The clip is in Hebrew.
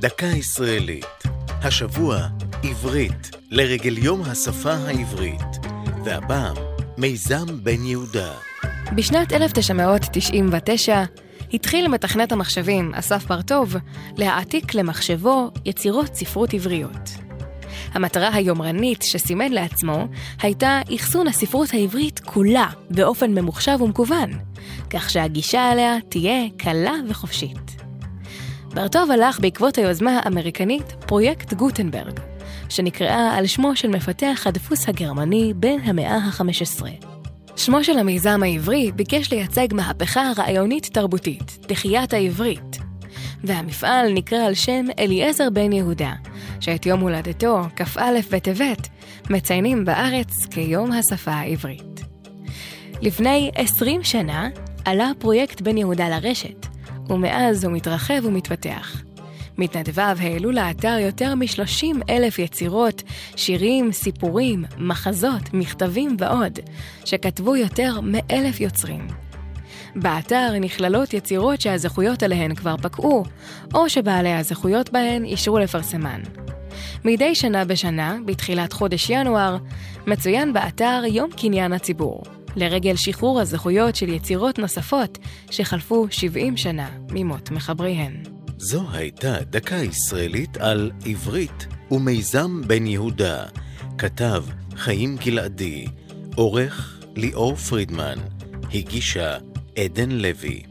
דקה ישראלית. השבוע, עברית, לרגל יום השפה העברית. והפעם, מיזם בן יהודה. בשנת 1999 התחיל מתכנת המחשבים, אסף בר-טוב, להעתיק למחשבו יצירות ספרות עבריות. המטרה היומרנית שסימן לעצמו הייתה אחסון הספרות העברית כולה באופן ממוחשב ומקוון, כך שהגישה אליה תהיה קלה וחופשית. בר-טוב הלך בעקבות היוזמה האמריקנית פרויקט גוטנברג, שנקראה על שמו של מפתח הדפוס הגרמני בן המאה ה-15. שמו של המיזם העברי ביקש לייצג מהפכה רעיונית-תרבותית, תחיית העברית. והמפעל נקרא על שם אליעזר בן יהודה, שאת יום הולדתו, כ"א בטבת, מציינים בארץ כיום השפה העברית. לפני 20 שנה עלה פרויקט בן יהודה לרשת, ומאז הוא מתרחב ומתפתח. מתנדביו העלו לאתר יותר מ-30 אלף יצירות, שירים, סיפורים, מחזות, מכתבים ועוד, שכתבו יותר מאלף יוצרים. באתר נכללות יצירות שהזכויות עליהן כבר פקעו, או שבעלי הזכויות בהן אישרו לפרסמן. מדי שנה בשנה, בתחילת חודש ינואר, מצוין באתר יום קניין הציבור, לרגל שחרור הזכויות של יצירות נוספות שחלפו 70 שנה ממות מחבריהן. זו הייתה דקה ישראלית על עברית ומיזם בן יהודה. כתב חיים גלעדי, עורך ליאור פרידמן, הגישה עדן לוי.